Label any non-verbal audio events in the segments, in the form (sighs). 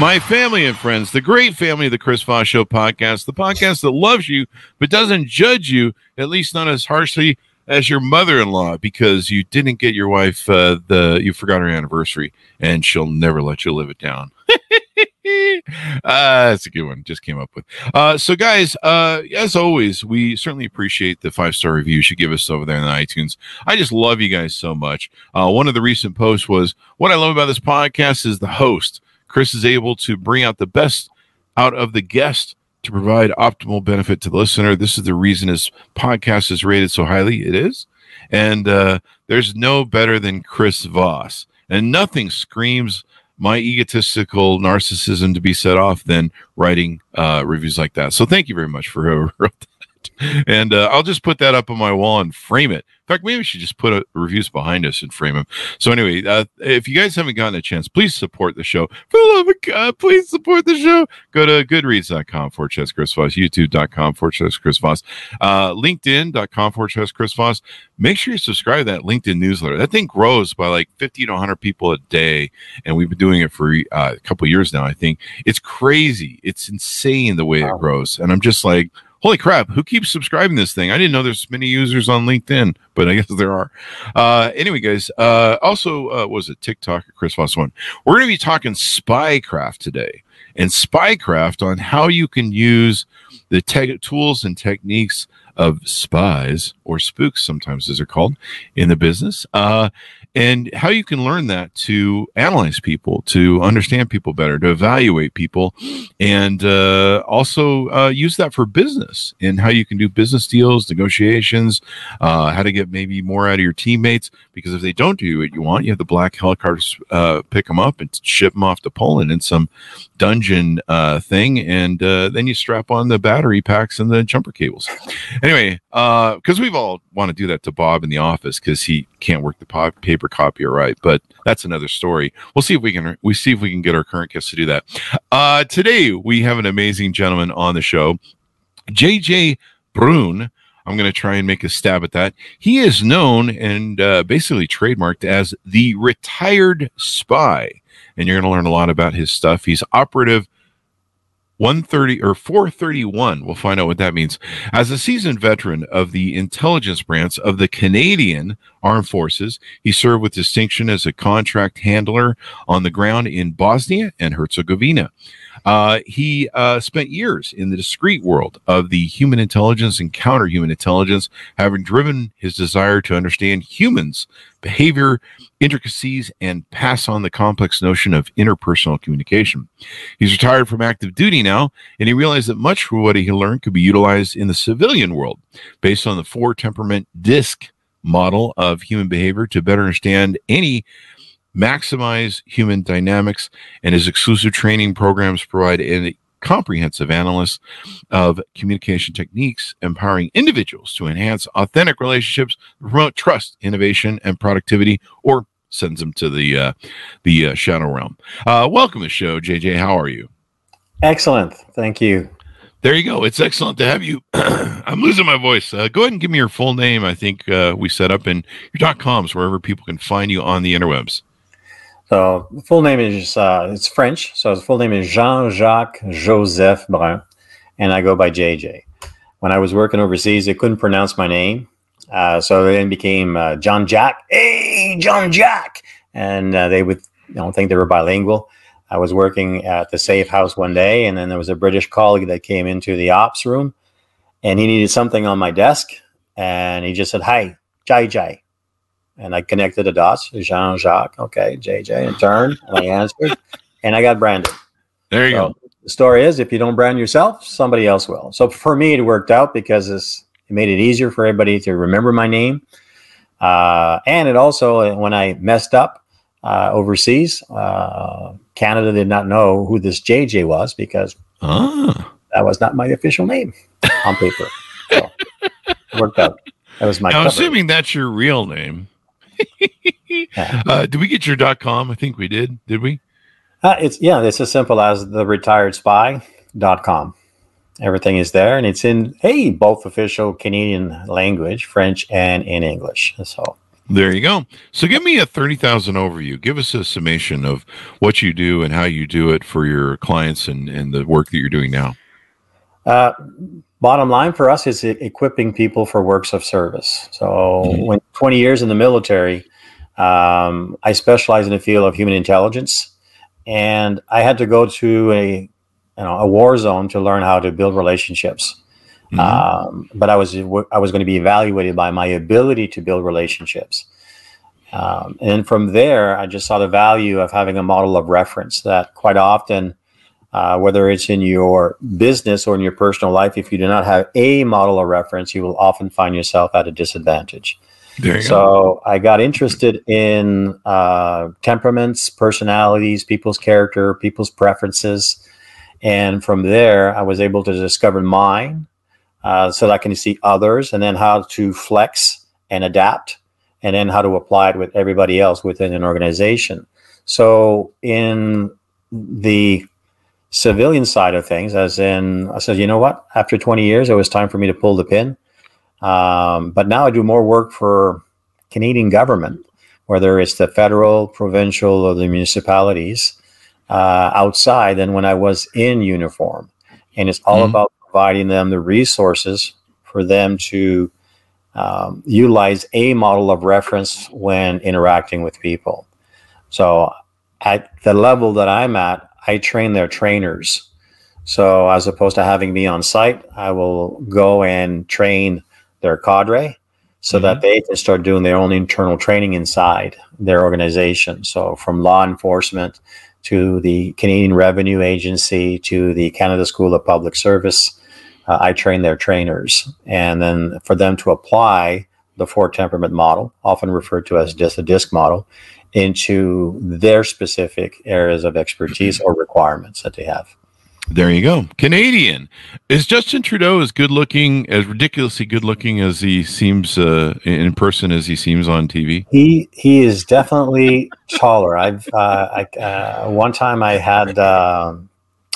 My family and friends, the great family of the Chris Voss Show podcast, the podcast that loves you but doesn't judge you, at least not as harshly as your mother-in-law, because you didn't get your wife uh, the you forgot her anniversary, and she'll never let you live it down. (laughs) uh, that's a good one. Just came up with. Uh, so, guys, uh, as always, we certainly appreciate the five star reviews you give us over there the iTunes. I just love you guys so much. Uh, one of the recent posts was what I love about this podcast is the host. Chris is able to bring out the best out of the guest to provide optimal benefit to the listener. This is the reason his podcast is rated so highly. It is. And uh, there's no better than Chris Voss. And nothing screams my egotistical narcissism to be set off than writing uh, reviews like that. So thank you very much for whoever (laughs) wrote that. (laughs) And uh, I'll just put that up on my wall and frame it. In fact, maybe we should just put a, reviews behind us and frame them. So anyway, uh, if you guys haven't gotten a chance, please support the show. For the love of God, please support the show. Go to goodreads.com for Chess Chris Voss, youtube.com for Chess Chris Voss, uh, linkedin.com for Chess Chris Voss. Make sure you subscribe to that LinkedIn newsletter. That thing grows by like 50 to 100 people a day. And we've been doing it for uh, a couple years now, I think. It's crazy. It's insane the way wow. it grows. And I'm just like, holy crap, who keeps subscribing this thing? I didn't know there's many users on LinkedIn, (laughs) but I guess there are. Uh, anyway, guys, uh, also, uh, was it TikTok or Chris Voss one? We're going to be talking spycraft today and spycraft on how you can use the te- tools and techniques of spies or spooks, sometimes as they're called in the business. Uh, and how you can learn that to analyze people, to understand people better, to evaluate people, and uh, also uh, use that for business and how you can do business deals, negotiations, uh, how to get maybe more out of your teammates. Because if they don't do what you want, you have the black helicopters uh, pick them up and ship them off to Poland in some dungeon uh, thing, and uh, then you strap on the battery packs and the jumper cables. Anyway, because we've all want to do that to Bob in the office because he can't work the paper copier right. But that's another story. We'll see if we can we see if we can get our current guest to do that. Uh, today we have an amazing gentleman on the show, JJ Brune. I'm going to try and make a stab at that. He is known and uh, basically trademarked as the retired spy, and you're going to learn a lot about his stuff. He's operative 130 or 431. We'll find out what that means. As a seasoned veteran of the intelligence branch of the Canadian Armed Forces, he served with distinction as a contact handler on the ground in Bosnia and Herzegovina. Uh, he uh, spent years in the discrete world of the human intelligence and counter human intelligence, having driven his desire to understand humans' behavior, intricacies, and pass on the complex notion of interpersonal communication. He's retired from active duty now, and he realized that much of what he learned could be utilized in the civilian world based on the four temperament disc model of human behavior to better understand any maximize human dynamics, and his exclusive training programs provide a comprehensive analysis of communication techniques, empowering individuals to enhance authentic relationships, promote trust, innovation, and productivity, or sends them to the uh, the uh, shadow realm. Uh, welcome to the show, JJ. How are you? Excellent. Thank you. There you go. It's excellent to have you. (clears throat) I'm losing my voice. Uh, go ahead and give me your full name. I think uh, we set up in your dot coms wherever people can find you on the interwebs. So the full name is uh, it's French. So the full name is Jean Jacques Joseph Brun, and I go by JJ. When I was working overseas, they couldn't pronounce my name, uh, so it then became uh, John Jack. Hey, John Jack, and uh, they would you know think they were bilingual. I was working at the safe house one day, and then there was a British colleague that came into the ops room, and he needed something on my desk, and he just said, "Hi, JJ." And I connected the dots. Jean Jacques, okay, JJ, and turn, and I answered, and I got branded. There you so, go. the story is if you don't brand yourself, somebody else will. So for me, it worked out because it's, it made it easier for everybody to remember my name. Uh, and it also, when I messed up uh, overseas, uh, Canada did not know who this JJ was because Ah. that was not my official name on paper. So it worked out. That was my cover. assuming that's your real name. (laughs) Uh, did we get your dot com? I think we did. Did we? Uh, it's yeah, it's as simple as the retiredspy.com. Everything is there and it's in hey, both official Canadian language, French and in English. So There you go. So give me a 30,000 overview. Give us a summation of what you do and how you do it for your clients and, and the work that you're doing now. Uh, bottom line for us is equipping people for works of service. So, Mhm. when 20 years in the military, um, I specialize in the field of human intelligence, and I had to go to a you know a war zone to learn how to build relationships. Mhm. Um, but I was I was going to be evaluated by my ability to build relationships. Um, and from there, I just saw the value of having a model of reference that quite often uh, whether it's in your business or in your personal life, if you do not have a model of reference, you will often find yourself at a disadvantage. you go. So I got interested in uh, temperaments, personalities, people's character, people's preferences. And from there, I was able to discover mine uh, so that I can see others and then how to flex and adapt and then how to apply it with everybody else within an organization. So in the civilian side of things, as in, I said, you know what? After 20 years, it was time for me to pull the pin. Um, but now I do more work for Canadian government, whether it's the federal, provincial, or the municipalities uh, outside than when I was in uniform. And it's all Mhm. about providing them the resources for them to um, utilize a model of reference when interacting with people. So at the level that I'm at, I train their trainers. So as opposed to having me on site, I will go and train their cadre so that they can start doing their own internal training inside their organization. So from law enforcement to the Canadian Revenue Agency to the Canada School of Public Service, uh, I train their trainers. And then for them to apply the four temperament model, often referred to as just a disc model, into their specific areas of expertise or requirements that they have. There you go. Canadian. Is Justin Trudeau as good looking, as ridiculously good looking as he seems uh, in person as he seems on TV? He he is definitely taller. I've uh, I, uh, one time I had um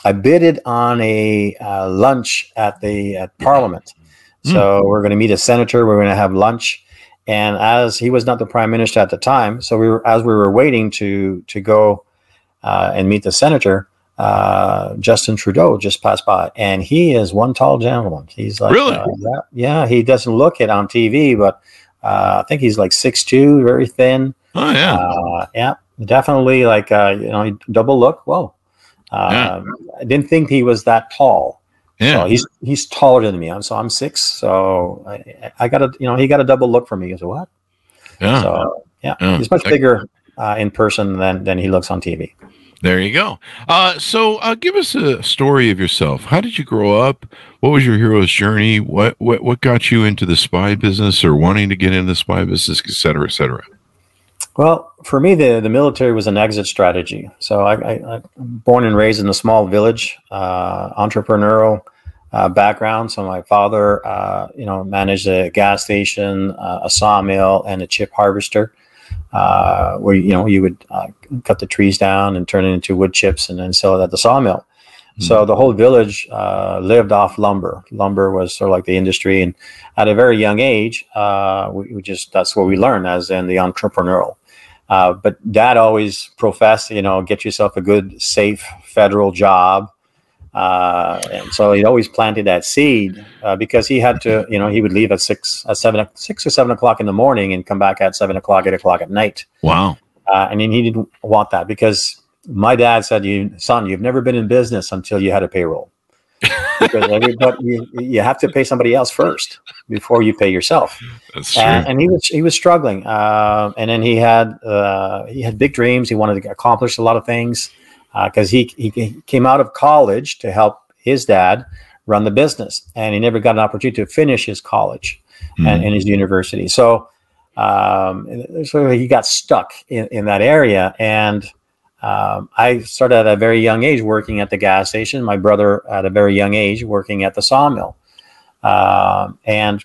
I bidded on a uh, lunch at the at Parliament. So we're going to meet a senator. We're going to have lunch, and as he was not the prime minister at the time, so we were as we were waiting to to go uh, and meet the senator. Uh, Justin Trudeau just passed by, and he is one tall gentleman. He's like, Really? uh, yeah, yeah, he doesn't look it on TV, but uh, I think he's like six two, very thin. Oh, yeah. Uh, yeah, definitely like uh, you know, double look. Whoa, uh, I didn't think he was that tall. Yeah. So he's he's taller than me. I'm so I'm six. So I, I got a you know he got a double look from me. He goes what? yeah. So yeah, Yeah. he's much bigger uh, in person than than he looks on TV. There you go. Uh, so, uh, give us a story of yourself. How did you grow up? What was your hero's journey? What what what got you into the spy business or wanting to get into the spy business, et cetera, et cetera? Well, for me, the, the military was an exit strategy. So I, I, I'm born and raised in a small village, uh, entrepreneurial uh, background. So my father, uh, you know, managed a gas station, uh, a sawmill, and a chip harvester, uh, where you know you would uh, cut the trees down and turn it into wood chips, and then sell it at the sawmill. So the whole village uh, lived off lumber. Lumber was sort of like the industry, and at a very young age, uh, we, we just that's what we learned as in the entrepreneurial. Uh, but dad always professed, you know, get yourself a good, safe federal job. Uh, and so he always planted that seed uh, because he had to, you know, he would leave at six, at seven, six or seven o'clock in the morning and come back at seven o'clock, eight o'clock at night. Wow. Uh, and then he didn't want that because my dad said, "You son, you've never been in business until you had a payroll because everybody (laughs) you, you have to pay somebody else first before you pay yourself." That's true. and, and he was he was struggling. Uh, and then he had uh, he had big dreams. He wanted to accomplish a lot of things. Because he, he came out of college to help his dad run the business, and he never got an opportunity to finish his college Mhm. and, and his university. So, um, so he got stuck in, in that area, and um, I started at a very young age working at the gas station. My brother at a very young age working at the sawmill, um, and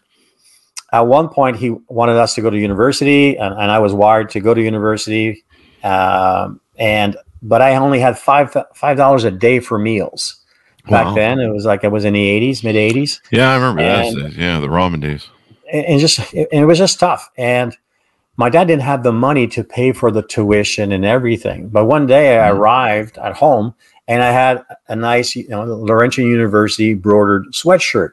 at one point he wanted us to go to university, and, and I was wired to go to university, um, and but I only had five five dollars a day for meals. Back Wow. then, it was like I was in the '80s, mid '80s, Yeah, I remember And- that. Yeah, the ramen days. and, just and it was just tough. And my dad didn't have the money to pay for the tuition and everything. But one day I Mhm. arrived at home and I had a nice, you know, Laurentian University broidered sweatshirt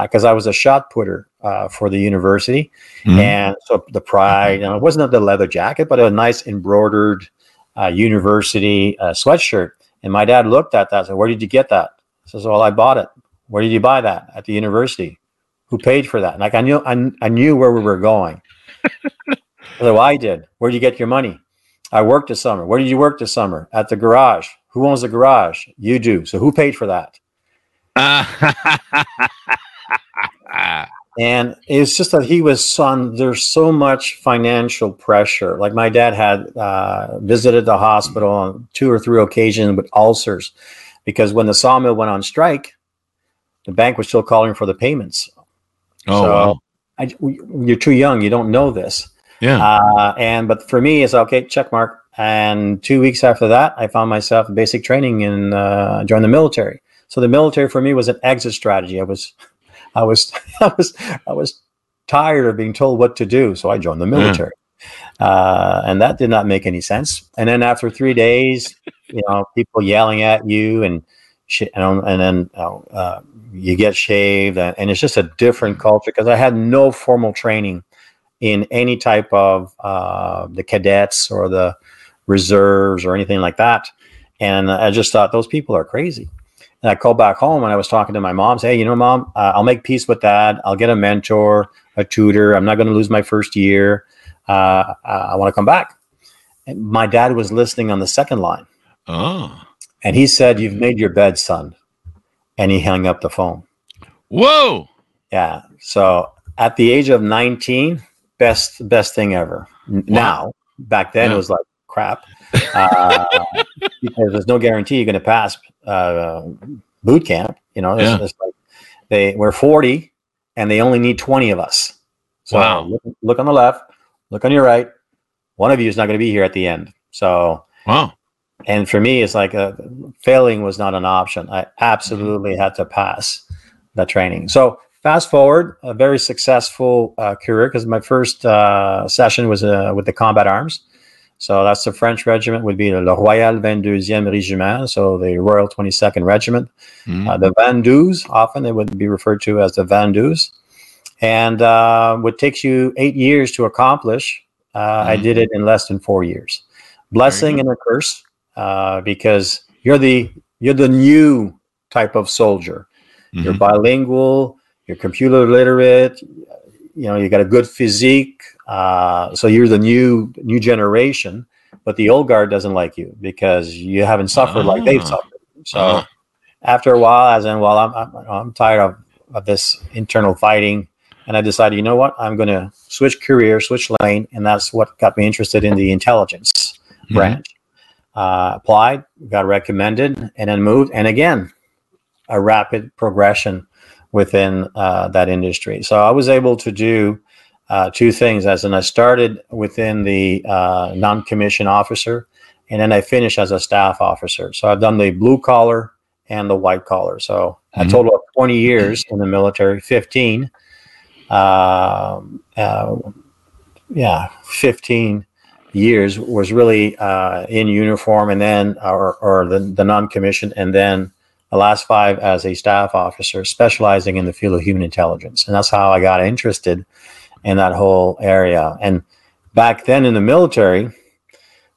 because I was a shot putter uh, for the university. Mhm. And so the pride, you know, it wasn't the leather jacket, but a nice embroidered uh, university uh, sweatshirt. And my dad looked at that and said, Where did you get that? I says, Well, I bought it. Where did you buy that? At the university. Who paid for that? Like I knew I, I knew where we were going. (laughs) so I did. Where did you get your money? I worked this summer. Where did you work this summer? At the garage. Who owns the garage? You do. So who paid for that? (laughs) And it's just that he was son. There's so much financial pressure. Like my dad had uh, visited the hospital on two or three occasions with ulcers, because when the sawmill went on strike, the bank was still calling for the payments. oh, So- wow. I, you're too young. You don't know this. Yeah. Uh, and but for me, it's okay. Check mark. And two weeks after that, I found myself basic training and uh, joined the military. So the military for me was an exit strategy. I was, I was, (laughs) I was, I was tired of being told what to do, so I joined the military. Uh, and that did not make any sense. And then after three days, you know, people yelling at you and shit, and, and then uh, you get shaved, and, and it's just a different culture because I had no formal training in any type of uh, the cadets or the reserves or anything like that. And I just thought those people are crazy. And I called back home and I was talking to my mom. Say, hey, you know, mom, uh, I'll make peace with that. I'll get a mentor, a tutor. I'm not going to lose my first year. Uh, I want to come back. And my dad was listening on the second line, oh. and he said, "You've made your bed, son." And he hung up the phone. Whoa. Yeah. So at the age of 19, best best thing ever. N- Now, back then Yeah. it was like crap uh, (laughs) because there's no guarantee you're going to pass uh, boot camp. You know, it's, Yeah. it's like they we're 40 and they only need 20 of us. So Wow. look, look on the left, look on your right. One of you is not going to be here at the end. So Wow. and for me it's like uh failing was not an option i absolutely had to pass that training so fast forward a very successful uh, career because my first uh, session was uh, with the combat arms so that's the french regiment would be the royal 22e régiment so the royal 22nd regiment Mhm. uh, the Van Doos, often it would be referred to as the Van Doos, and uh, what takes you eight years to accomplish, uh, I Mhm. did it in less than four years. Blessing and a curse, uh, because you're the you're the new type of soldier. You're Mhm. bilingual. You're computer literate. You know, you got a good physique. Uh, so you're the new new generation. But the old guard doesn't like you because you haven't suffered like they've Ah. suffered. So Ah. after a while, as in, well, I'm, I'm, I'm tired of, of this internal fighting. And I decided, you know what? I'm going to switch career, switch lane. And that's what got me interested in the intelligence Mhm. branch. Uh, applied, got recommended, and then moved. And again, a rapid progression within uh, that industry. So I was able to do uh, two things. As in, I started within the uh, non-commissioned officer, and then I finished as a staff officer. So I've done the blue collar and the white collar. So a Mhm. total of 20 years in the military, 15. Um, uh, yeah, 15 years was really uh, in uniform and then, or, or the, the non commissioned, and then the last five as a staff officer specializing in the field of human intelligence. And that's how I got interested in that whole area. And back then in the military,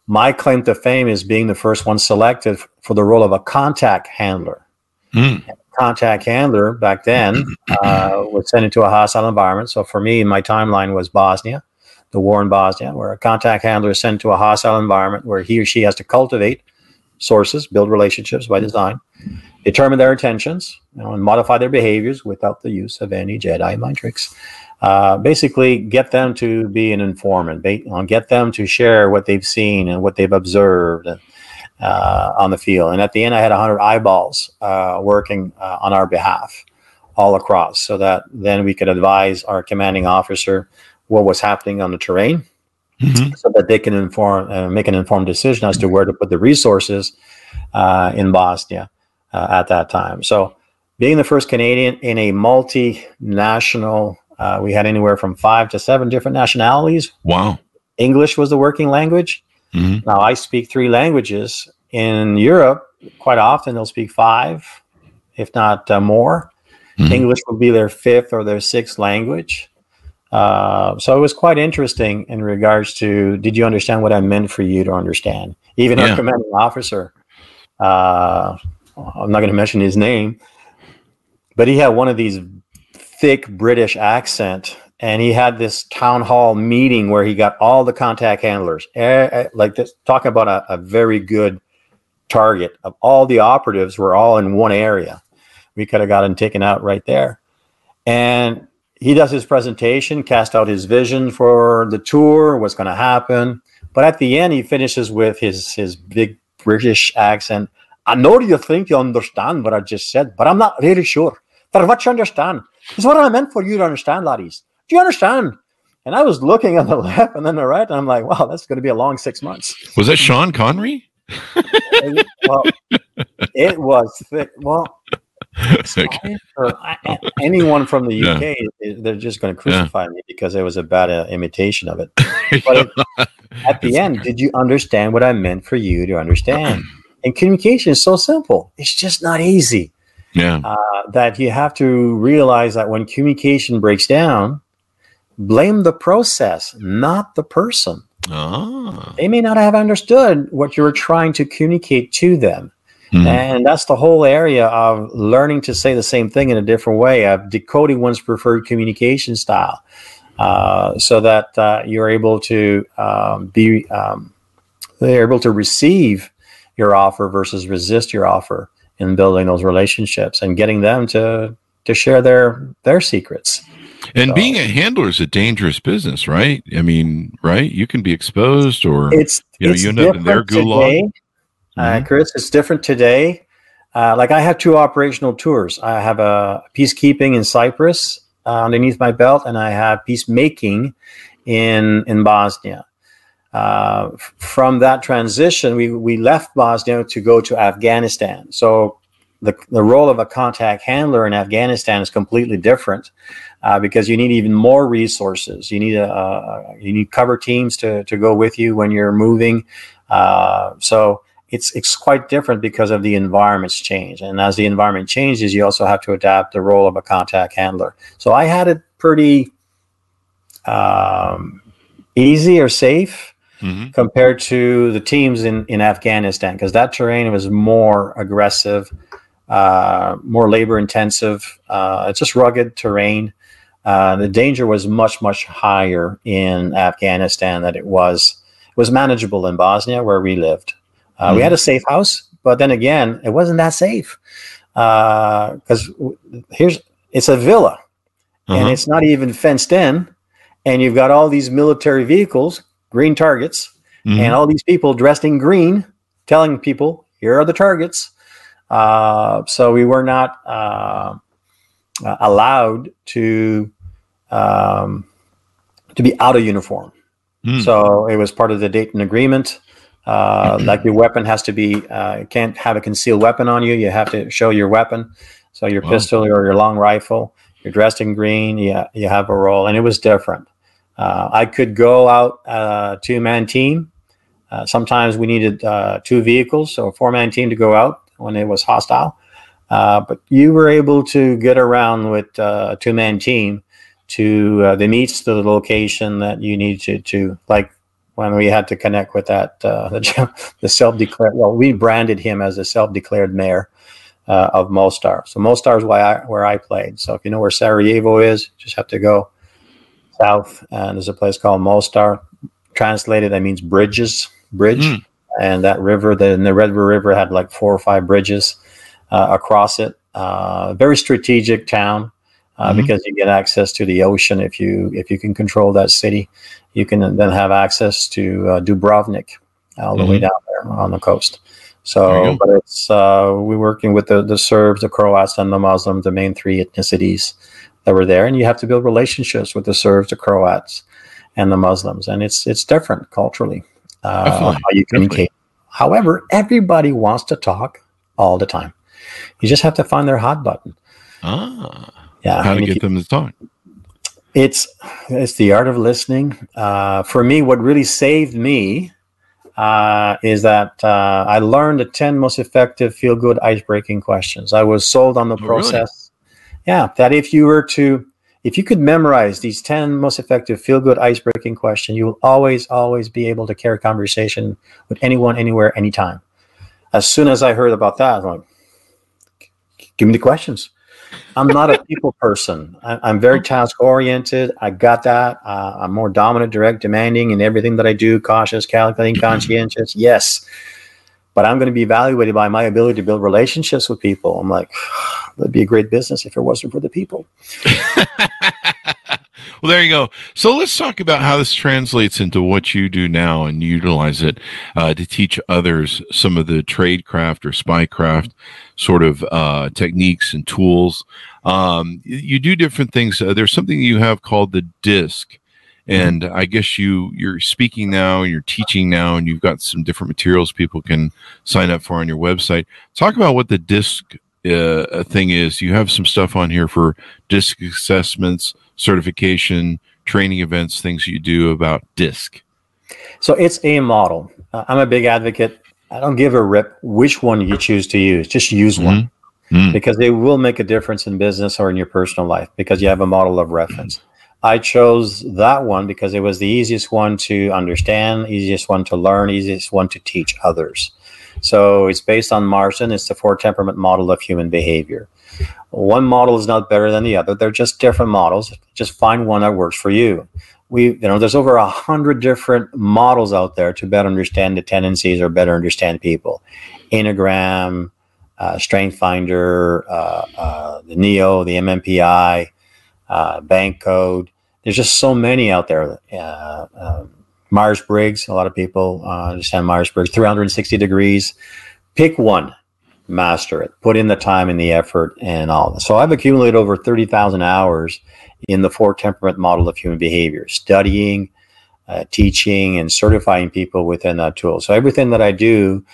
my claim to fame is being the first one selected for the role of a contact handler. Mm. Contact handler back then (clears throat) uh, was sent into a hostile environment. So for me, my timeline was Bosnia, the war in Bosnia, where a contact handler is sent to a hostile environment where he or she has to cultivate sources, build relationships by design, determine their intentions, you know, and modify their behaviors without the use of any Jedi mind tricks. Uh, basically, get them to be an informant, ba- uh, get them to share what they've seen and what they've observed uh, on the field. And at the end, I had 100 eyeballs uh, working uh, on our behalf all across so that then we could advise our commanding officer what was happening on the terrain mm-hmm. so that they can inform uh, make an informed decision as to where to put the resources uh, in Bosnia uh, at that time. So, being the first Canadian in a multinational, uh, we had anywhere from five to seven different nationalities. Wow! English was the working language. Mm-hmm. Now I speak three languages. In Europe, quite often they'll speak five, if not uh, more. Mm-hmm. English will be their fifth or their sixth language. Uh, so it was quite interesting in regards to did you understand what I meant for you to understand? Even yeah. our commanding officer, uh, I'm not going to mention his name, but he had one of these thick British accent, and he had this town hall meeting where he got all the contact handlers, eh, like this, talking about a, a very good target of all the operatives were all in one area. We could have gotten taken out right there, and he does his presentation, cast out his vision for the tour, what's going to happen. But at the end, he finishes with his his big British accent. I know you think you understand what I just said, but I'm not really sure. But what you understand is what I meant for you to understand, laddies. Do you understand? And I was looking on the (laughs) left and then the right, and I'm like, wow, that's going to be a long six months. Was that Sean Connery? (laughs) well, it was thick. Well, (laughs) okay. anyone from the UK, yeah. they're just going to crucify yeah. me because it was a bad uh, imitation of it. But at the end, did you understand what I meant for you to understand? (clears throat) And communication is so simple; it's just not easy. Yeah, uh, that you have to realize that when communication breaks down, blame the process, not the person. Oh. They may not have understood what you were trying to communicate to them. Mm-hmm. And that's the whole area of learning to say the same thing in a different way, of decoding one's preferred communication style, uh, so that uh, you're able to um, be um, they're able to receive your offer versus resist your offer in building those relationships and getting them to to share their their secrets. And so, being a handler is a dangerous business, right? I mean, right? You can be exposed, or it's you know, it's you end up in their gulag. Today uh, mm-hmm. Uh, Chris, it's different today. Uh, like I have two operational tours. I have a peacekeeping in Cyprus uh, underneath my belt, and I have peacemaking in in Bosnia. Uh, from that transition, we we left Bosnia to go to Afghanistan. So the the role of a contact handler in Afghanistan is completely different. Uh, because you need even more resources. You need a, a, you need cover teams to to go with you when you're moving. Uh, so it's it's quite different because of the environment's change. And as the environment changes, you also have to adapt the role of a contact handler. So I had it pretty um, easy or safe mm-hmm. compared to the teams in in Afghanistan because that terrain was more aggressive, uh, more labor intensive. Uh, it's just rugged terrain. Uh, the danger was much much higher in Afghanistan than it was. It was manageable in Bosnia where we lived. Uh, mm-hmm. We had a safe house, but then again, it wasn't that safe because uh, here's it's a villa uh-huh. and it's not even fenced in, and you've got all these military vehicles, green targets, mm-hmm. and all these people dressed in green, telling people here are the targets. Uh, so we were not uh, uh, allowed to um, to be out of uniform. Mm. So it was part of the Dayton Agreement. Uh, (clears throat) like your weapon has to be, uh, you can't have a concealed weapon on you. You have to show your weapon. So your wow. pistol or your long rifle, you're dressed in green, you, you have a role. And it was different. Uh, I could go out uh, two man team. Uh, sometimes we needed uh, two vehicles, so a four man team to go out when it was hostile. but you were able to get around with a two man team to the meets to the location that you needed to, to like when we had to connect with that uh, (laughs) the, the self-declared. Well, we branded him as a self-declared mayor uh, of Mostar. So Mostar is why I, where I played. So if you know where Sarajevo is, just have to go south, and there's a place called Mostar. Translated, that means bridges, bridge. Mm. and that river, the, the Red River, had like four or five bridges uh, across it. Uh, very strategic town uh, mm-hmm. because you get access to the ocean if you if you can control that city. You can then have access to uh, Dubrovnik all the mm-hmm. way down there on the coast. So, but it's uh, we're working with the the Serbs, the Croats, and the Muslims, the main three ethnicities that were there, and you have to build relationships with the Serbs, the Croats, and the Muslims, and it's it's different culturally uh, how you communicate. However, everybody wants to talk all the time. You just have to find their hot button. Ah, yeah. How to get you, them to talk? It's it's the art of listening. Uh, for me, what really saved me uh, is that uh, I learned the ten most effective feel good ice breaking questions. I was sold on the oh, process. Really? Yeah, that if you were to if you could memorize these 10 most effective feel good ice breaking questions, you will always, always be able to carry conversation with anyone, anywhere, anytime. As soon as I heard about that, I'm like, give me the questions. I'm not a people (laughs) person. I, am very task oriented. I got that. Uh, I'm more dominant, direct, demanding in everything that I do, cautious, calculating, conscientious. Yes. But I'm going to be evaluated by my ability to build relationships with people. I'm like, (sighs) that'd be a great business if it wasn't for the people. (laughs) well, there you go. So let's talk about how this translates into what you do now and utilize it uh, to teach others some of the trade craft or spy craft sort of uh, techniques and tools. Um, you do different things. Uh, there's something you have called the DISC. And I guess you you're speaking now, and you're teaching now, and you've got some different materials people can sign up for on your website. Talk about what the DISC uh, thing is you have some stuff on here for disc assessments, certification, training events, things you do about disc. So it's a model. Uh, I'm a big advocate. I don't give a rip which one you choose to use. Just use mm-hmm. one mm-hmm. because they will make a difference in business or in your personal life because you have a model of reference. I chose that one because it was the easiest one to understand, easiest one to learn, easiest one to teach others. So it's based on Marston. It's the four temperament model of human behavior. One model is not better than the other. They're just different models. Just find one that works for you. We, you know, there's over a hundred different models out there to better understand the tendencies or better understand people. Enneagram, uh, Strength Finder, uh, uh, the Neo, the MMPI, uh, Bank Code. There's just so many out there. Uh, um, Myers Briggs. A lot of people uh, understand Myers Briggs. 360 degrees. Pick one, master it. Put in the time and the effort and all. So I've accumulated over 30,000 hours in the four temperament model of human behavior, studying, uh, teaching, and certifying people within that tool. So everything that I do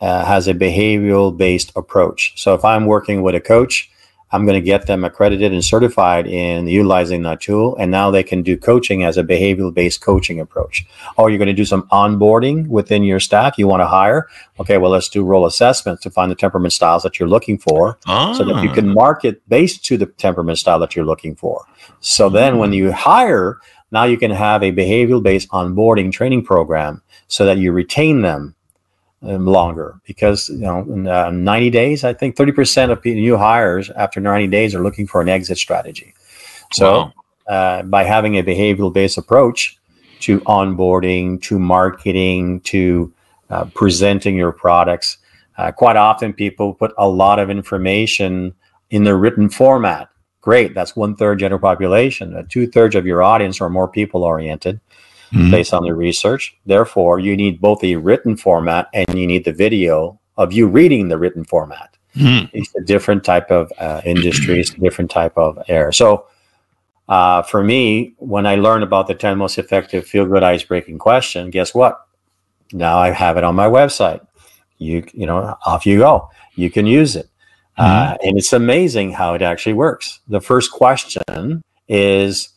uh, has a behavioral based approach. So if I'm working with a coach, I'm going to get them accredited and certified in utilizing that tool. And now they can do coaching as a behavioral based coaching approach. Or you're going to do some onboarding within your staff you want to hire. Okay, well, let's do role assessments to find the temperament styles that you're looking for ah. so that you can ah. market based to the temperament style that you're looking for. So then when you hire, now you can have a behavioral based onboarding training program so that you retain them um, longer because you know in uh, 90 days i think 30% of new hires after 90 days are looking for an exit strategy. So wow. uh, by having a behavioral based approach to onboarding to marketing to uh, presenting your products uh, quite often people put a lot of information in the written format. Great that's one third general population uh, two thirds of your audience are more people oriented mm-hmm. based on the research. Therefore, you need both a written format and you need the video of you reading the written format. Mm-hmm. It's a different type of uh, industry, it's a different type of air. So, uh, for me, when I learned about the 10 most effective feel good ice breaking question, guess what? Now I have it on my website. You, you know, off you go. You can use it. Mm-hmm. Uh, and it's amazing how it actually works. The first question is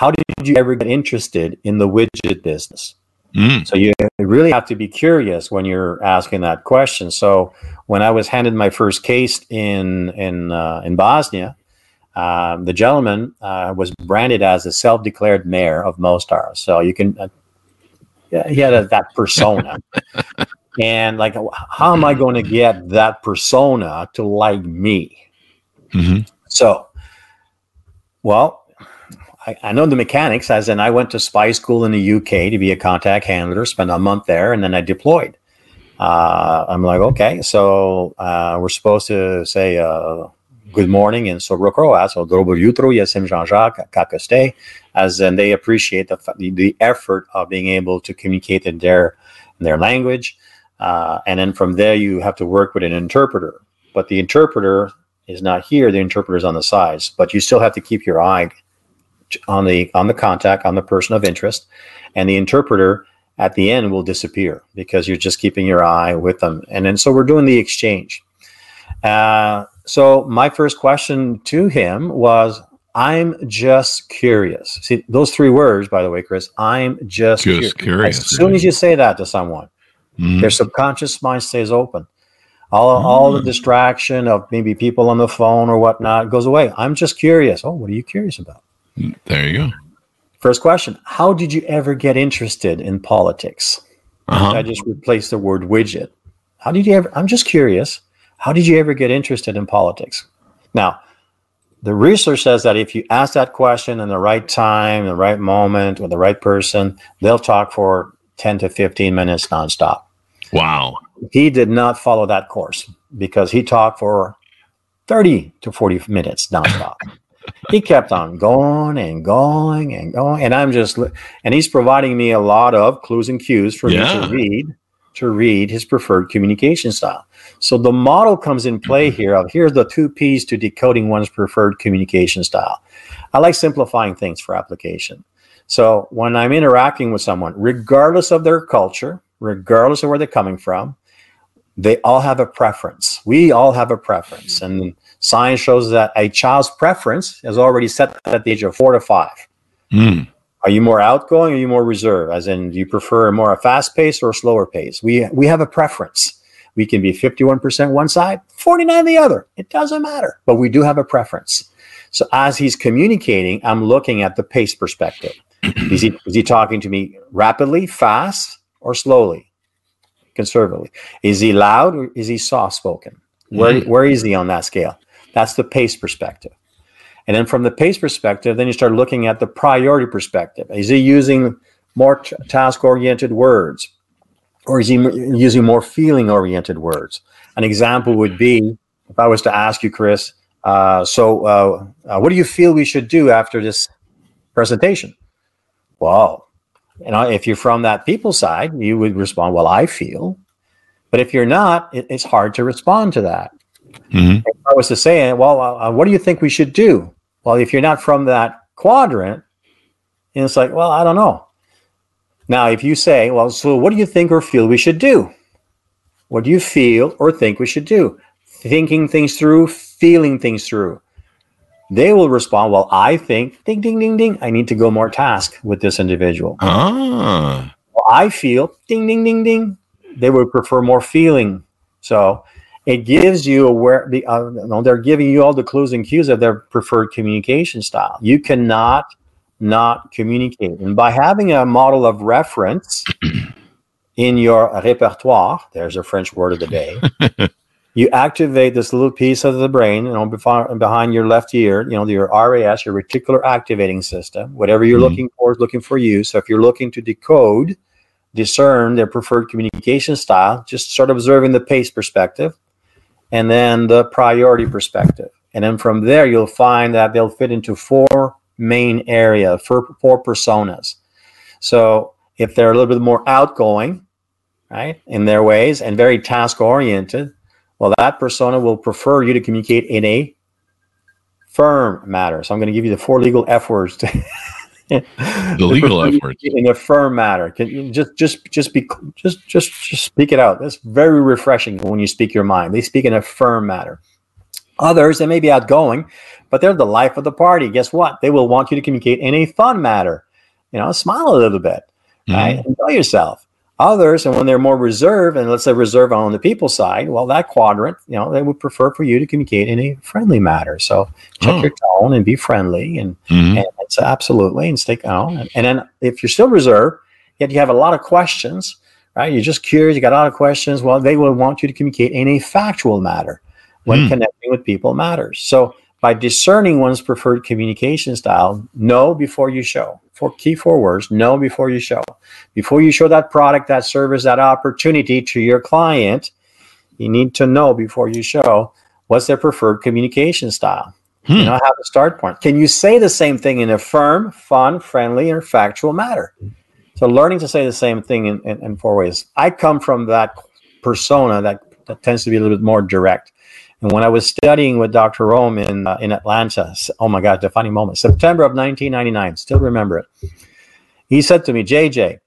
how did you ever get interested in the widget business? Mm. So you really have to be curious when you're asking that question. So when I was handed my first case in in uh, in Bosnia, um, the gentleman uh, was branded as a self-declared mayor of Mostar. So you can, uh, yeah, he had a, that persona, (laughs) and like, how am I going to get that persona to like me? Mm-hmm. So, well, I, I, know the mechanics, as in I went to spy school in the UK to be a contact handler, spent a month there, and then I deployed. Uh, I'm like, okay, so uh, we're supposed to say uh, good morning in Serbo-Croat, dobro jutro, jesem Jean-Jacques, kako as in they appreciate the, the, the effort of being able to communicate in their in their language, uh, and then from there you have to work with an interpreter. But the interpreter is not here; the interpreter is on the sides. But you still have to keep your eye on the on the contact on the person of interest, and the interpreter at the end will disappear because you're just keeping your eye with them. And then so we're doing the exchange. Uh, so my first question to him was, I'm just curious. See, those three words, by the way, Chris, I'm just, just curious. curious. As soon as you say that to someone, mm-hmm. their subconscious mind stays open. All, mm-hmm. all the distraction of maybe people on the phone or whatnot goes away. I'm just curious. Oh, what are you curious about? There you go. First question How did you ever get interested in politics? Uh-huh. I just replaced the word widget. How did you ever? I'm just curious. How did you ever get interested in politics? Now, the research says that if you ask that question in the right time, the right moment, with the right person, they'll talk for 10 to 15 minutes nonstop. Wow. He did not follow that course because he talked for 30 to 40 minutes nonstop (laughs) he kept on going and going and going. And I'm just, and he's providing me a lot of clues and cues for yeah. me to read, to read his preferred communication style. So the model comes in play mm-hmm. here of here's the two P's to decoding one's preferred communication style. I like simplifying things for application. So when I'm interacting with someone, regardless of their culture, regardless of where they're coming from, they all have a preference. We all have a preference. And Science shows that a child's preference is already set at the age of four to five. Mm. Are you more outgoing or are you more reserved? As in, do you prefer more a fast pace or a slower pace? We we have a preference. We can be 51% one side, 49 the other. It doesn't matter. But we do have a preference. So as he's communicating, I'm looking at the pace perspective. (clears throat) is, he, is he talking to me rapidly, fast, or slowly, conservatively? Is he loud or is he soft spoken? Where, mm. where is he on that scale? That's the pace perspective. And then from the pace perspective, then you start looking at the priority perspective. Is he using more task oriented words? Or is he using more feeling oriented words? An example would be if I was to ask you, Chris, uh, so uh, uh, what do you feel we should do after this presentation? Well, you know, if you're from that people side, you would respond, well, I feel. But if you're not, it, it's hard to respond to that. Mm-hmm. If I was to say, well, uh, uh, what do you think we should do? Well, if you're not from that quadrant, and it's like, well, I don't know. Now, if you say, well, so what do you think or feel we should do? What do you feel or think we should do? Thinking things through, feeling things through. They will respond, well, I think, ding, ding, ding, ding, I need to go more task with this individual. Ah. Well, I feel, ding, ding, ding, ding. They would prefer more feeling. So it gives you aware the uh, they're giving you all the clues and cues of their preferred communication style. You cannot not communicate. And by having a model of reference (clears throat) in your repertoire there's a french word of the day (laughs) you activate this little piece of the brain you know behind your left ear you know your ras your reticular activating system whatever you're mm-hmm. looking for is looking for you. So if you're looking to decode discern their preferred communication style just start observing the pace perspective and then the priority perspective. And then from there, you'll find that they'll fit into four main areas, four, four personas. So if they're a little bit more outgoing, right, in their ways and very task oriented, well, that persona will prefer you to communicate in a firm matter. So I'm going to give you the four legal F words to (laughs) the legal efforts in a firm matter. Can you just just just be just just just speak it out. That's very refreshing when you speak your mind. They speak in a firm matter. Others, they may be outgoing, but they're the life of the party. Guess what? They will want you to communicate in a fun matter. You know, smile a little bit, mm-hmm. right? Enjoy yourself. Others, and when they're more reserved, and let's say reserve on the people side, well, that quadrant, you know, they would prefer for you to communicate in a friendly matter. So check oh. your tone and be friendly, and, mm-hmm. and so absolutely, and stick calm. And, and then if you're still reserved, yet you have a lot of questions, right? You're just curious, you got a lot of questions. Well, they will want you to communicate in a factual matter when mm. connecting with people matters. So by discerning one's preferred communication style, know before you show four key four words: know before you show. Before you show that product, that service, that opportunity to your client, you need to know before you show what's their preferred communication style. Hmm. You know, have a start point. Can you say the same thing in a firm, fun, friendly, or factual matter? So learning to say the same thing in, in, in four ways. I come from that persona that, that tends to be a little bit more direct. And when I was studying with Dr. Rohm in uh, in Atlanta, oh my God, defining moment, September of 1999, still remember it. He said to me, JJ,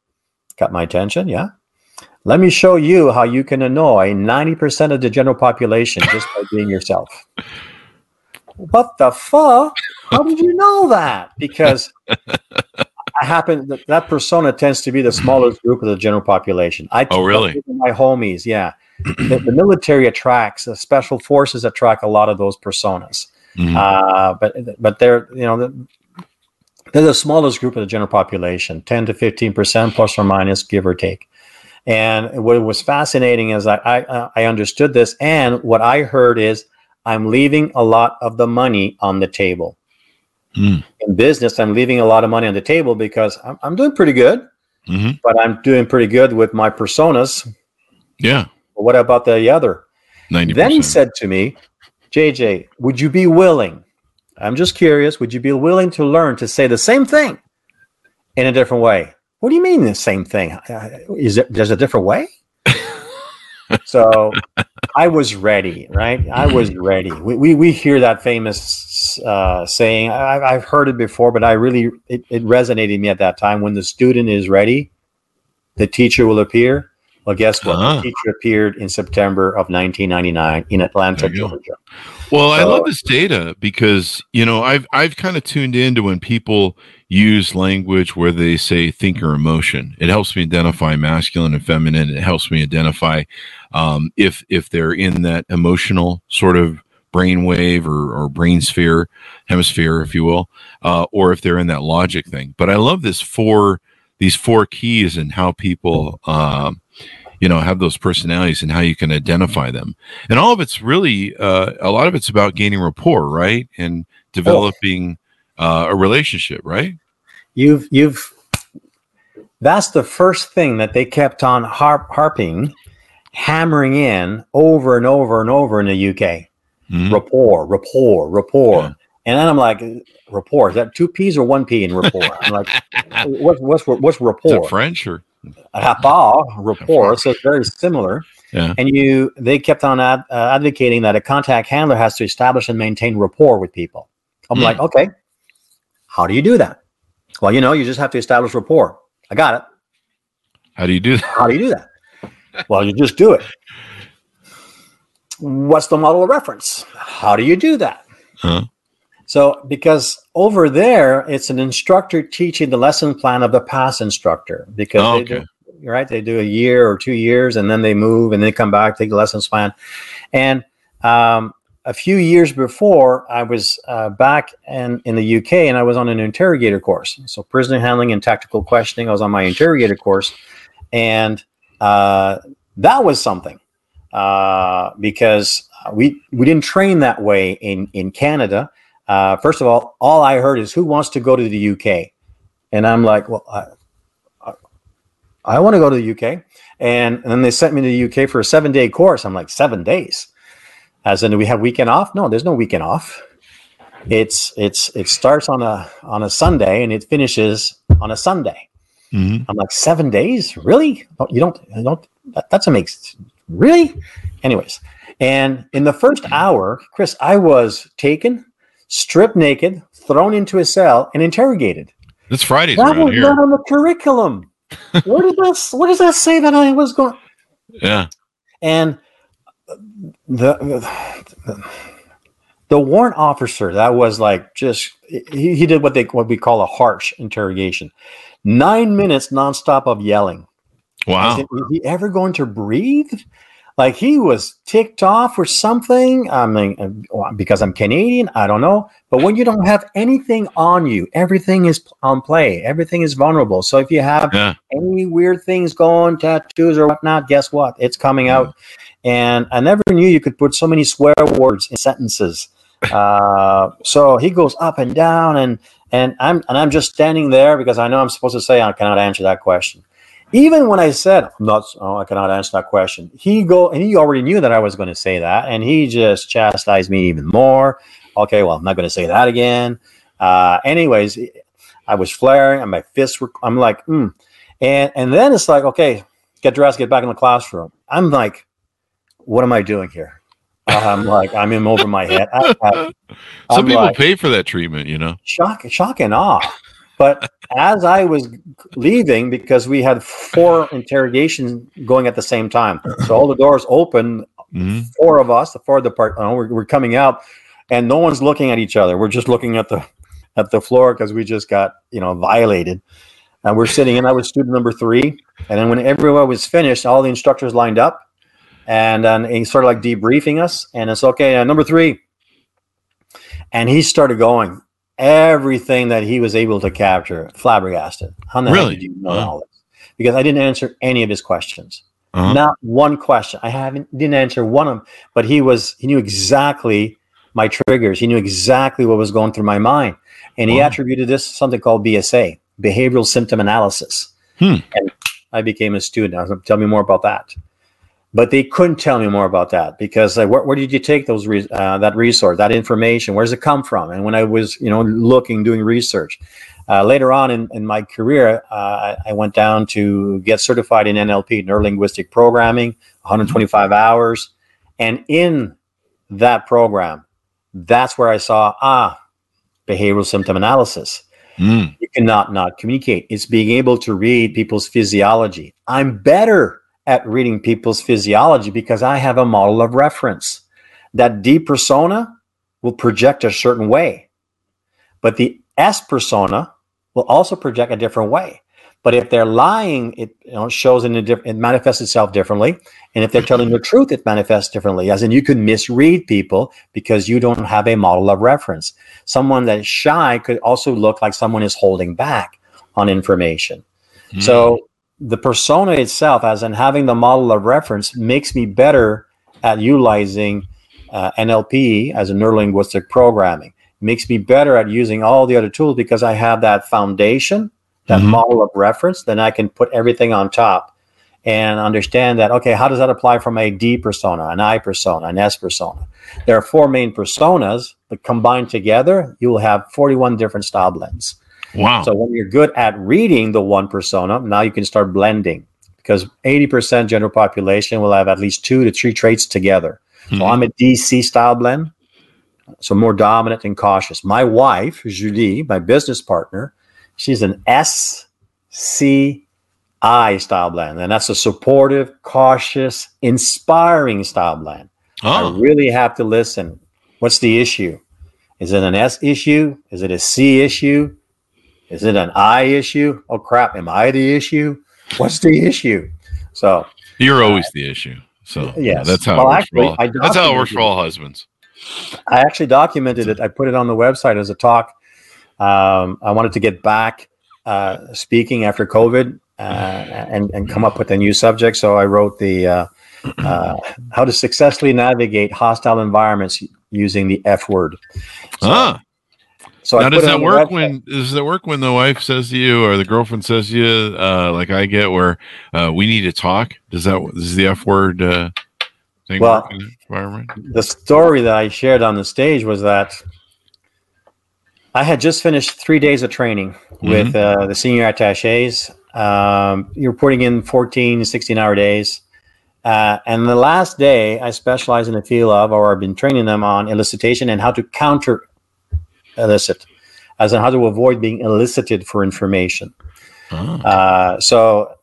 got my attention, yeah. Let me show you how you can annoy 90% of the general population just by being yourself. What the fuck? How did you know that? Because I happen that, that persona tends to be the smallest group of the general population. I Oh, really? My homies, yeah. (clears throat) the, the military attracts, the special forces attract a lot of those personas. Mhm. Uh, but but they're you know the, they're the smallest group of the general population, ten to fifteen percent plus or minus, give or take. And what was fascinating is I, I I understood this, and what I heard is I'm leaving a lot of the money on the table. Mm. In business, I'm leaving a lot of money on the table because I'm, I'm doing pretty good, Mhm. but I'm doing pretty good with my personas. Yeah. But what about the other? 90%. Then he said to me, JJ, would you be willing? I'm just curious. Would you be willing to learn to say the same thing in a different way? What do you mean the same thing? Is it there's a different way? (laughs) so I was ready, right? I was ready. We, we, we hear that famous uh, saying. I, I've heard it before, but I really it, it resonated me at that time. When the student is ready, the teacher will appear. Well, guess what? Ah. The teacher appeared in September of 1999 in Atlanta, There you go. Georgia. Well, I love this data because you know I've I've kind of tuned into when people use language where they say think or emotion. It helps me identify masculine and feminine. It helps me identify um, if if they're in that emotional sort of brainwave or, or brain sphere hemisphere, if you will, uh, or if they're in that logic thing. But I love this four these four keys and how people um, you know have those personalities and how you can identify them and all of it's really uh, a lot of it's about gaining rapport right and developing uh, a relationship right You've you've that's the first thing that they kept on harp, harping, hammering in over and over and over in the UK. Mhm. Rapport, rapport, rapport. Yeah. And then I'm like, rapport, is that two P's or one P in rapport? I'm like, (laughs) what's what's what's rapport? french or rapport, rapport. So it's very similar. Yeah. And you, they kept on ad, uh, advocating that a contact handler has to establish and maintain rapport with people. I'm Hmm. like, okay, how do you do that? Well, you know, you just have to establish rapport. I got it. how do you do that How do you do that? well, you just do it. (laughs) What's the model of reference? How do you do that? Huh? So, because over there, it's an instructor teaching the lesson plan of the past instructor. Because Oh, they do- okay. right, they do a year or two years, and then they move, and they come back, take the lessons plan. And um, a few years before, I was uh, back in, in the UK, and I was on an interrogator course. So, prisoner handling and tactical questioning. I was on my interrogator course, and uh, that was something uh, because we we didn't train that way in in Canada. Uh, first of all, all I heard is who wants to go to the UK, and I'm like, well, I, I, I want to go to the UK, and, and then they sent me to the UK for a seven day course. I'm like, seven days, as in do we have weekend off? No, there's no weekend off. It's it's it starts on a on a Sunday and it finishes on a Sunday. Mhm. I'm like seven days, really? You don't, you don't. That, that's a makes really. Anyways, and in the first hour, Chris, I was taken, stripped naked, thrown into a cell, and interrogated. it's fridays That was here not on the curriculum. Where did that? What does that say that I was going? yeah And the, the the warrant officer that was like just he, he did what they what we call a harsh interrogation. Nine minutes nonstop of yelling. Wow said, is he ever going to breathe? Like he was ticked off or something. I mean, uh, because I'm Canadian, I don't know. But when you don't have anything on you, everything is on play. Everything is vulnerable. So if you have yeah any weird things going, tattoos or whatnot, guess what? It's coming out. And I never knew you could put so many swear words in sentences. (laughs) Uh, so he goes up and down, and and I'm and I'm just standing there because I know I'm supposed to say I cannot answer that question. Even when I said I'm not, oh, I cannot answer that question, he go and he already knew that I was going to say that, and he just chastised me even more. Okay, well, I'm not going to say that again. Uh, anyways, I was flaring, and my fists were. I'm like, mm. and and then it's like, okay, get dressed, get back in the classroom. I'm like, what am I doing here? I'm like, I'm in over my head. I, I, Some people like, pay for that treatment, you know. shock, shock and awe. But as I was leaving, because we had four interrogations going at the same time, so all the doors open, Mhm. four of us, the four of part, uh, we're, we're coming out, and no one's looking at each other. We're just looking at the at the floor because we just got you know violated. And we're sitting in. I was student number three, and then when everyone was finished, all the instructors lined up, and then he started like debriefing us. And it's okay, uh, number three, and he started going everything that he was able to capture, flabbergasted. How the Really? did you know Wow. all this? Because I didn't answer any of his questions. Uh-huh. Not one question. I haven't didn't answer one of them, but he was he knew exactly my triggers. He knew exactly what was going through my mind, and he Wow. attributed this to something called BSA, behavioral symptom analysis. Hmm. And I became a student. I was like, tell me more about that. But they couldn't tell me more about that because like, where, where did you take those re- uh, that resource, that information? Where does it come from? And when I was, you know, looking, doing research, uh, later on in, in my career, uh, I, went down to get certified in NLP, neuro linguistic programming, 125 hours, and in that program, that's where I saw ah, behavioral symptom analysis Mm. you cannot not communicate. It's being able to read people's physiology. I'm better at reading people's physiology because I have a model of reference. That D persona will project a certain way, but the S persona will also project a different way. But if they're lying, it you know, shows in a different, it manifests itself differently. And if they're telling the truth, it manifests differently. As in, you can misread people because you don't have a model of reference. Someone that is shy could also look like someone is holding back on information. Mm. So the persona itself, as in having the model of reference, makes me better at utilizing uh, NLP as a neurolinguistic programming. Makes me better at using all the other tools because I have that foundation, that Mhm. model of reference. Then I can put everything on top and understand that. Okay, how does that apply from a D persona, an I persona, an S persona? There are four main personas, but combined together, you will have 41 different style blends. Wow. So when you're good at reading the one persona, now you can start blending because 80% general population will have at least two to three traits together. So Mhm. I'm a DC style blend, so more dominant and cautious. My wife, Julie, my business partner, she's an SCI style blend, and that's a supportive, cautious, inspiring style blend. I oh, really have to listen. What's the issue? Is it an S issue? Is it a C issue? Is it an I issue? Oh crap, am I the issue? What's the issue? So you're always the issue. So yeah, that's how Well, it works actually, for all. That's how it works for all husbands. I actually documented it. I put it on the website as a talk. Um, I wanted to get back uh, speaking after COVID uh, and and come up with a new subject. So I wrote the uh, uh, how to successfully navigate hostile environments using the F word. So, ah, so now does that work when does that work when the wife says to you or the girlfriend says to you, uh, like I get, where uh, we need to talk? Does that does the F word uh, thing Well, work in that environment? the story that I shared on the stage was that I had just finished three days of training with uh, the senior attaches. Um, you're putting in 14, 16 hour days. Uh, and the last day, I specialize in the field of, or I've been training them on elicitation and how to counter elicit, as in how to avoid being elicited for information. Ah. Uh, so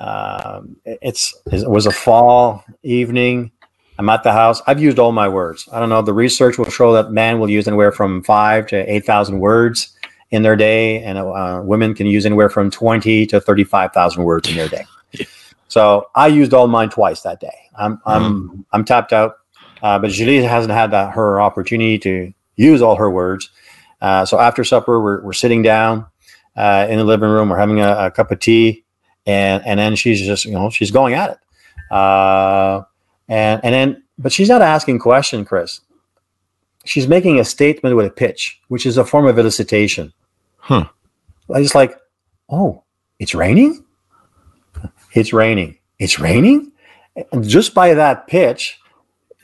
um, it's it was a fall evening. I'm at the house. I've used all my words. I don't know. The research will show that men will use anywhere from five to eight thousand words in their day, and uh, women can use anywhere from twenty to thirty-five thousand words in their day. (laughs) So I used all mine twice that day. I'm I'm I'm tapped out, uh, but Julie hasn't had that her opportunity to use all her words. Uh, so after supper, we're we're sitting down uh, in the living room. We're having a, a cup of tea, and and then she's just you know she's going at it, uh, and and then but she's not asking question, Chris. she's making a statement with a pitch, which is a form of elicitation. Huh. I just like, oh, it's raining. It's raining. It's raining. And just by that pitch,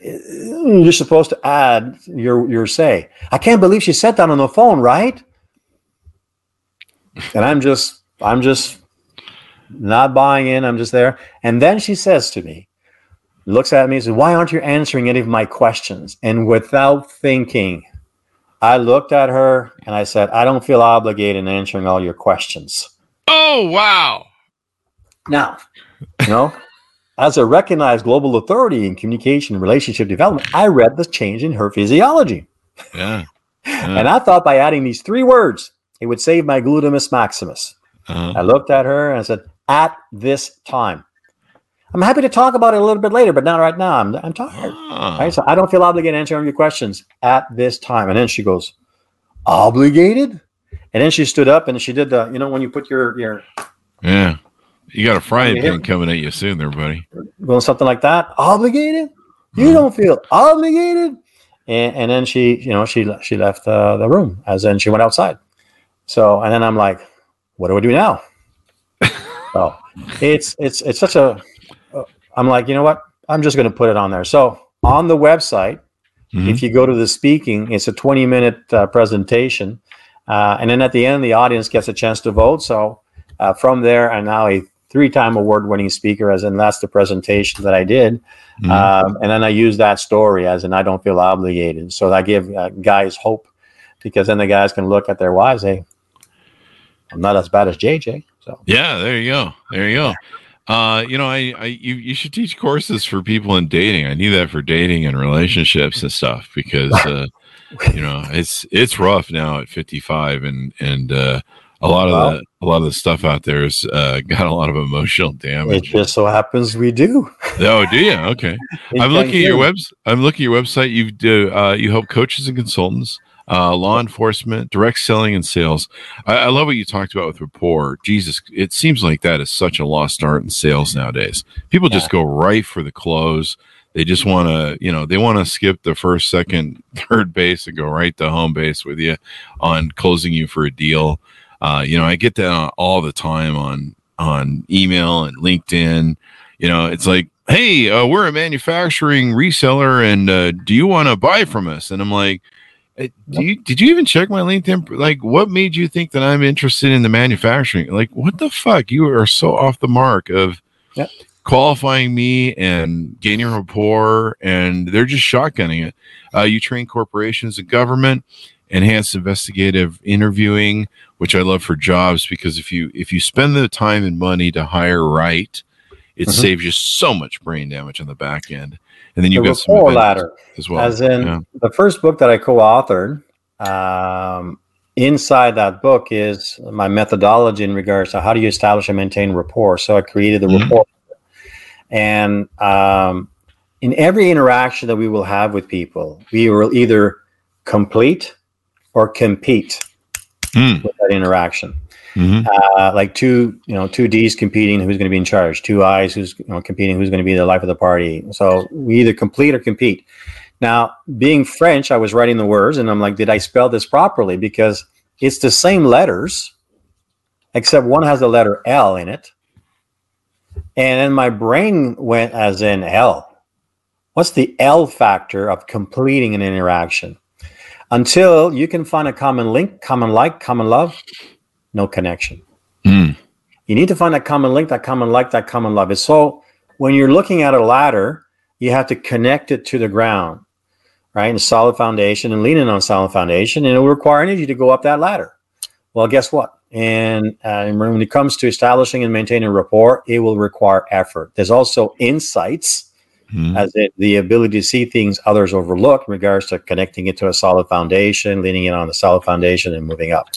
you're supposed to add your your say. I can't believe she said that on the phone, right? And I'm just I'm just not buying in. I'm just there. And then she says to me, looks at me and says, Why aren't you answering any of my questions? And without thinking, I looked at her and I said, I don't feel obligated in answering all your questions. Oh wow. Now, you know, as a recognized global authority in communication and relationship development, I read the change in her physiology. Yeah. (laughs) And I thought by adding these three words, it would save my glutamus maximus. Uh-huh. I looked at her and I said, at this time. I'm happy to talk about it a little bit later, but not right now. I'm, I'm tired. Ah. Right? So I don't feel obligated to answer your questions at this time. And then she goes, obligated? And then she stood up and she did the, you know, when you put your, your, Yeah. You got a frying pan coming at you soon there, buddy. going something like that, obligated? You Mhm. don't feel obligated? And, and then she, you know, she, she left uh, the room as in she went outside. So, and then I'm like, what do we do now? (laughs) so it's, it's, it's such a, uh, I'm like, you know what? I'm just going to put it on there. So on the website, Mhm. if you go to the speaking, it's a 20 minute uh, presentation. Uh, and then at the end, the audience gets a chance to vote. So uh, from there, I'm now a three time award winning speaker, as in that's the presentation that I did. Mhm. Um, and then I use that story as in I don't feel obligated. So I give uh, guys hope because then the guys can look at their wives, say, I'm not as bad as JJ. So Yeah, there you go. There you go. Uh, you know, I, I you, you should teach courses for people in dating. I need that for dating and relationships and stuff because uh, (laughs) you know it's it's rough now at 55 and and uh, a lot of the a lot of the stuff out there has uh, (laughs) got a lot of emotional damage. it just so happens we do. (laughs) oh, do you? Okay. I'm looking at your webs. I'm looking at your website. You do. Uh, you help coaches and consultants, uh, law enforcement, direct selling, and sales. I, I love what you talked about with rapport. Jesus, it seems like that is such a lost art in sales nowadays. People just go right for the close. They just want to, you know, they want to skip the first, second, (laughs) third base and go right to home base with you on closing you for a deal. Uh, you know, I get that all the time on on email and LinkedIn. You know, it's like, hey, uh, we're a manufacturing reseller, and uh, do you want to buy from us? And I'm like, "Uh, do you did you even check my LinkedIn? Like, what made you think that I'm interested in the manufacturing? Like, what the fuck? You are so off the mark of Yep. qualifying me and gaining rapport, and they're just shotgunning it. Uh, you train corporations and government, enhanced investigative interviewing, which I love for jobs because if you if you spend the time and money to hire right, it Mhm. saves you so much brain damage on the back end. And then you've the got some ladder. as well. As in yeah. the first book that I co-authored, um, inside that book is my methodology in regards to how do you establish and maintain rapport. So I created the Mhm. rapport, and um, in every interaction that we will have with people, we will either complete or compete Mm, with that interaction. mhm. Uh, like two, you know, two D's competing, who's going to be in charge? Two I's, who's you know, competing, who's going to be the life of the party? So we either complete or compete. Now, being French, I was writing the words, and I'm like, did I spell this properly? Because it's the same letters, except one has the letter L in it, and then my brain went as in L. What's the L factor of completing an interaction? Until you can find a common link, common like, common love, no connection. Mm. You need to find that common link, that common like, that common love. It's so when you're looking at a ladder, you have to connect it to the ground, right? And a solid foundation and leaning on a solid foundation, and it will require energy to go up that ladder. Well, guess what? And, uh, when it comes to establishing and maintaining rapport, it will require effort. There's also insights Mm. as in the ability to see things others overlook in regards to connecting it to a solid foundation, leaning it on the solid foundation, and moving up.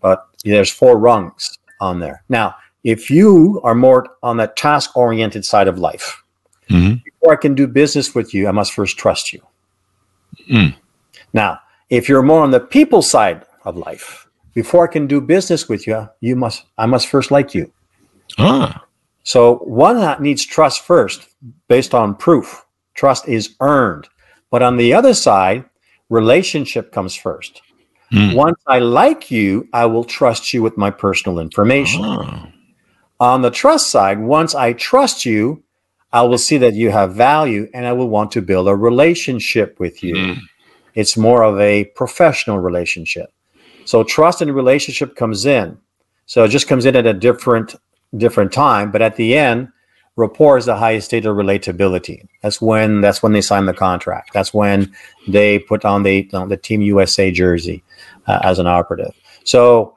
But there's four rungs on there. Now, if you are more on the task oriented side of life, Mhm. before I can do business with you, I must first trust you. Mm. Now, if you're more on the people side of life, before I can do business with you, you must I must first like you. Ah. So one that needs trust first, based on proof. Trust is earned. But on the other side, relationship comes first. Hmm. Once I like you, I will trust you with my personal information. Oh. On the trust side, once I trust you, I will see that you have value and I will want to build a relationship with you. Mm. It's more of a professional relationship. So trust and relationship comes in. So it just comes in at a different different time, but at the end, rapport is the highest state of relatability. That's when that's when they sign the contract. That's when they put on the on the Team USA jersey uh, as an operative. So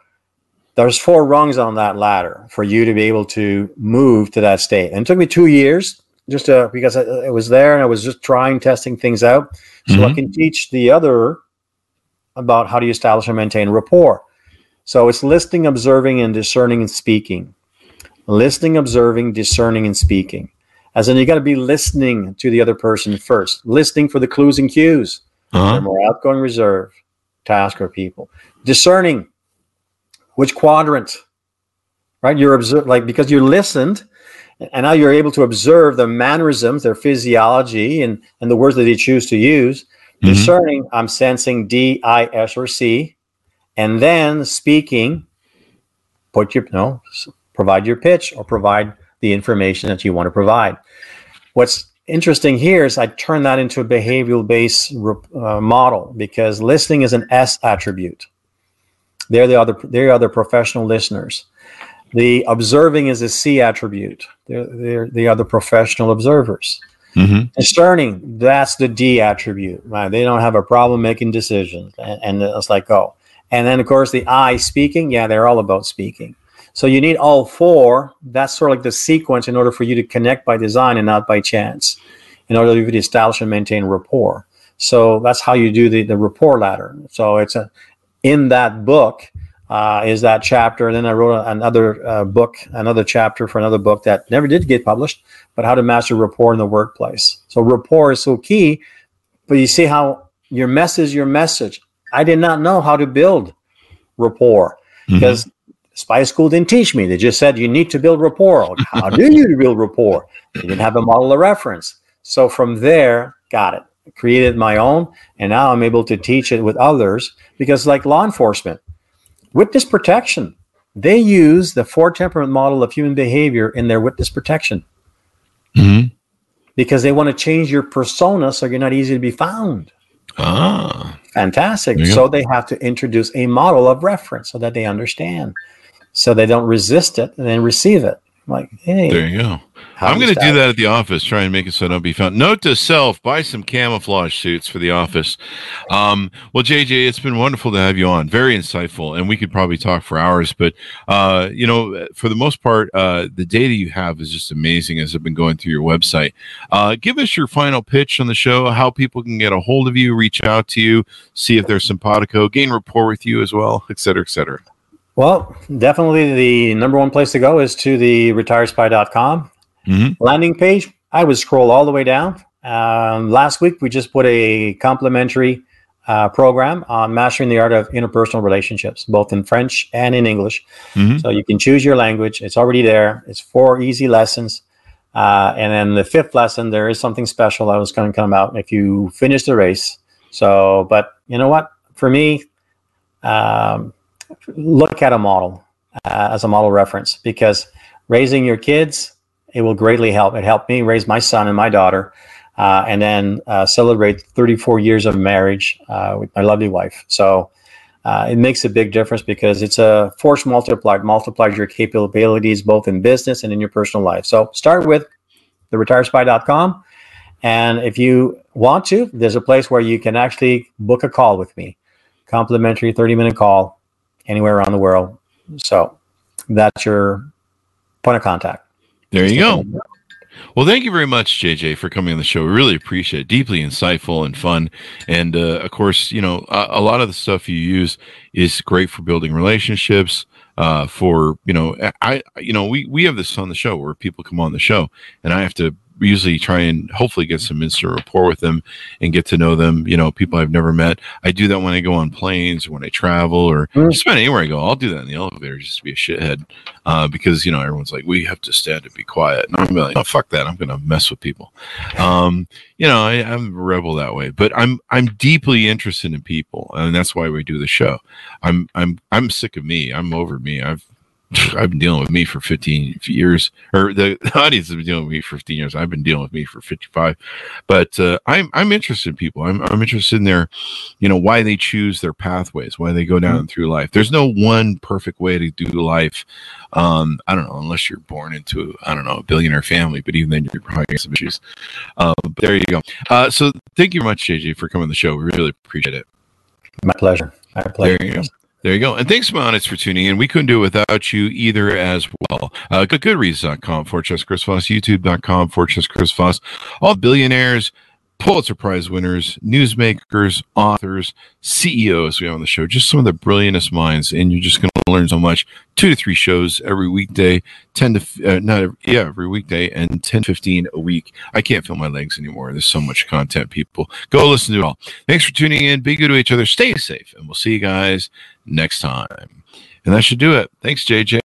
there's four rungs on that ladder for you to be able to move to that state. And it took me two years just to, because I, I was there and I was just trying, testing things out. So I Mhm. can teach the other about how do you establish and maintain rapport. So it's listening, observing, and discerning and speaking. Listening, observing, discerning, and speaking. As in, you got to be listening to the other person first, listening for the clues and cues. Uh-huh. More outgoing, reserve, tasker people. Discerning which quadrant, right? You're observe like because you listened, and now you're able to observe their mannerisms, their physiology, and and the words that they choose to use. Mhm. Discerning, I'm sensing D, I, S, or C, and then speaking. Put your no, provide your pitch or provide the information that you want to provide. What's interesting here is I turn that into a behavioral based uh, model because listening is an S attribute. They're the other they're the other professional listeners. The observing is a C attribute. They're, they're the other professional observers. Mhm. Discerning, that's the D attribute. Right? They don't have a problem making decisions. And, and it's like, oh. And then, of course, the I speaking, yeah, they're all about speaking. So you need all four. That's sort of like the sequence in order for you to connect by design and not by chance, in order for you to establish and maintain rapport. So that's how you do the, the rapport ladder. So it's a, in that book uh, is that chapter. And then I wrote another uh, book, another chapter for another book that never did get published, but how to master rapport in the workplace. So rapport is so key. But you see how your message, your message. I did not know how to build rapport Mhm. because Spy School didn't teach me. They just said you need to build rapport. How (laughs) do you build rapport? They didn't have a model of reference. So from there, got it. Created my own, and now I'm able to teach it with others because, like law enforcement, witness protection, they use the four temperament model of human behavior in their witness protection Mhm. because they want to change your persona so you're not easy to be found. Ah. Fantastic. You So they have to introduce a model of reference so that they understand, so they don't resist it and then receive it. Like, hey, There you go. I'm going to do that at the office. Try and make it so I don't be found. Note to self: buy some camouflage suits for the office. Um, well, JJ, it's been wonderful to have you on. Very insightful, and we could probably talk for hours. But uh, you know, for the most part, uh, the data you have is just amazing. As I've been going through your website, uh, give us your final pitch on the show. How people can get a hold of you, reach out to you, see if there's simpatico, gain rapport with you as well, et cetera, et cetera. Well, definitely the number one place to go is to the retiredspy.com Mhm. landing page. I would scroll all the way down. Um, last week, we just put a complimentary uh, program on mastering the art of interpersonal relationships, both in French and in English. Mhm. So you can choose your language. It's already there. It's four easy lessons. Uh, and then the fifth lesson, there is something special that was going to come out if you finish the race. So, but you know what? For me, um, look at a model uh, as a model reference because raising your kids, it will greatly help. It helped me raise my son and my daughter. Uh, and then uh, celebrate 34 years of marriage uh, with my lovely wife. So uh, it makes a big difference because it's a force multiplied, multiplies your capabilities both in business and in your personal life. So start with the retiredspy.com. And if you want to, there's a place where you can actually book a call with me, complimentary 30 minute call anywhere around the world. So that's your point of contact. There you go. Well, thank you very much, JJ, for coming on the show. We really appreciate it. Deeply insightful and fun. And uh, of course, you know, a, a lot of the stuff you use is great for building relationships. Uh, for you know, I, you know, we we have this on the show where people come on the show, and I have to usually try and hopefully get some instant rapport with them and get to know them. You know, people I've never met. I do that when I go on planes or when I travel or Mm. just about anywhere I go. I'll do that in the elevator just to be a shithead uh, because you know everyone's like, we have to stand and be quiet, and I'm like, oh fuck that, I'm gonna mess with people. Um, you know, I, I'm a rebel that way, but I'm I'm deeply interested in people, and that's why we do the show. I'm I'm I'm sick of me. I'm over me. I've (laughs) I've been dealing with me for 15 years, or the (laughs) audience has been dealing with me for 15 years. I've been dealing with me for 55, but uh, I'm I'm interested in people. I'm I'm interested in their, you know, why they choose their pathways, why they go down through life. There's no one perfect way to do life. Um, I don't know, unless you're born into I don't know a billionaire family, but even then you're probably getting some issues. Uh, but there you go. Uh, so thank you very much, JJ, for coming on the show. We really appreciate it. My pleasure. My pleasure. There you go. There you go. And thanks, audience, for tuning in. We couldn't do it without you either as well. Uh, goodreads.com, Fortress Chris Voss, youtube.com, Fortress Chris Voss. All billionaires, Pulitzer Prize winners, newsmakers, authors, CEOs we have on the show. Just some of the brilliantest minds. And you're just going to learn so much. Two to three shows every weekday, 10 to, uh, not, every, yeah, every weekday, and 10, 15 a week. I can't feel my legs anymore. There's so much content, people. Go listen to it all. Thanks for tuning in. Be good to each other. Stay safe. And we'll see you guys next time. And that should do it. Thanks, JJ.